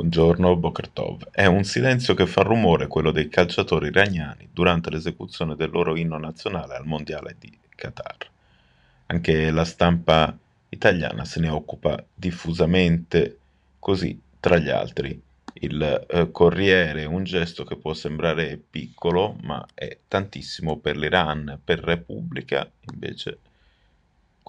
Buongiorno, Boker Tov. È un silenzio che fa rumore quello dei calciatori iraniani durante l'esecuzione del loro inno nazionale al Mondiale di Qatar. Anche la stampa italiana se ne occupa diffusamente, così tra gli altri. Il eh, Corriere, un gesto che può sembrare piccolo, ma è tantissimo per l'Iran, per Repubblica, invece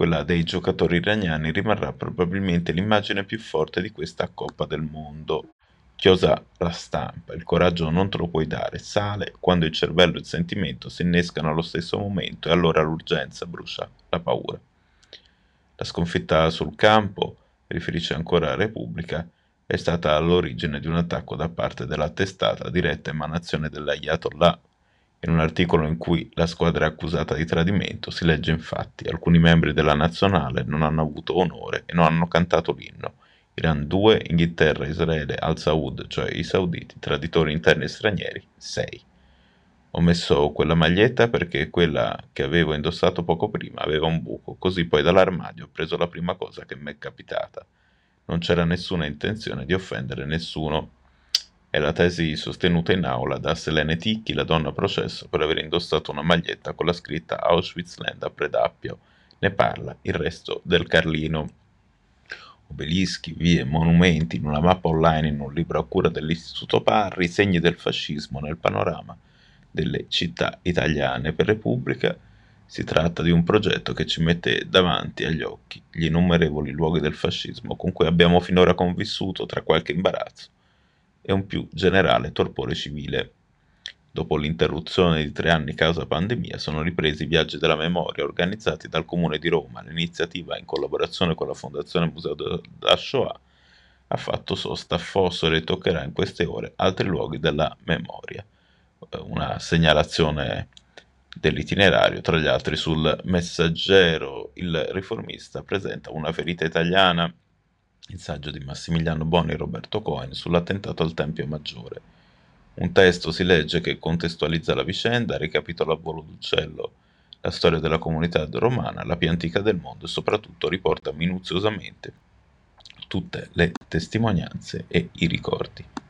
quella dei giocatori iraniani rimarrà probabilmente l'immagine più forte di questa Coppa del Mondo. Chiosa la stampa, il coraggio non te lo puoi dare, sale quando il cervello e il sentimento si innescano allo stesso momento e allora l'urgenza brucia la paura. La sconfitta sul campo, riferisce ancora Repubblica, è stata all'origine di un attacco da parte della testata diretta emanazione dell'Ayatollah in un articolo in cui la squadra è accusata di tradimento si legge infatti alcuni membri della nazionale non hanno avuto onore e non hanno cantato l'inno. Iran 2, Inghilterra, Israele, Al Saud, cioè i sauditi, traditori interni e stranieri, 6. Ho messo quella maglietta perché quella che avevo indossato poco prima aveva un buco, così poi dall'armadio ho preso la prima cosa che mi è capitata. Non c'era nessuna intenzione di offendere nessuno è la tesi sostenuta in aula da Selene Ticchi, la donna processo per aver indossato una maglietta con la scritta Auschwitz Land a Predappio. Ne parla il resto del Carlino. Obelischi, vie, monumenti in una mappa online in un libro a cura dell'Istituto Parri, segni del fascismo nel panorama delle città italiane per Repubblica. Si tratta di un progetto che ci mette davanti agli occhi gli innumerevoli luoghi del fascismo con cui abbiamo finora convissuto tra qualche imbarazzo e un più generale torpore civile. Dopo l'interruzione di tre anni causa pandemia, sono ripresi i viaggi della memoria organizzati dal Comune di Roma. L'iniziativa, in collaborazione con la Fondazione Museo della Shoah, ha fatto sosta a Fossore e toccherà in queste ore altri luoghi della memoria. Eh, una segnalazione dell'itinerario, tra gli altri sul Messaggero, il riformista presenta una ferita italiana il saggio di Massimiliano Boni e Roberto Cohen sull'attentato al Tempio Maggiore. Un testo si legge che contestualizza la vicenda, ricapitola a volo d'uccello la storia della comunità romana, la più antica del mondo e soprattutto riporta minuziosamente tutte le testimonianze e i ricordi.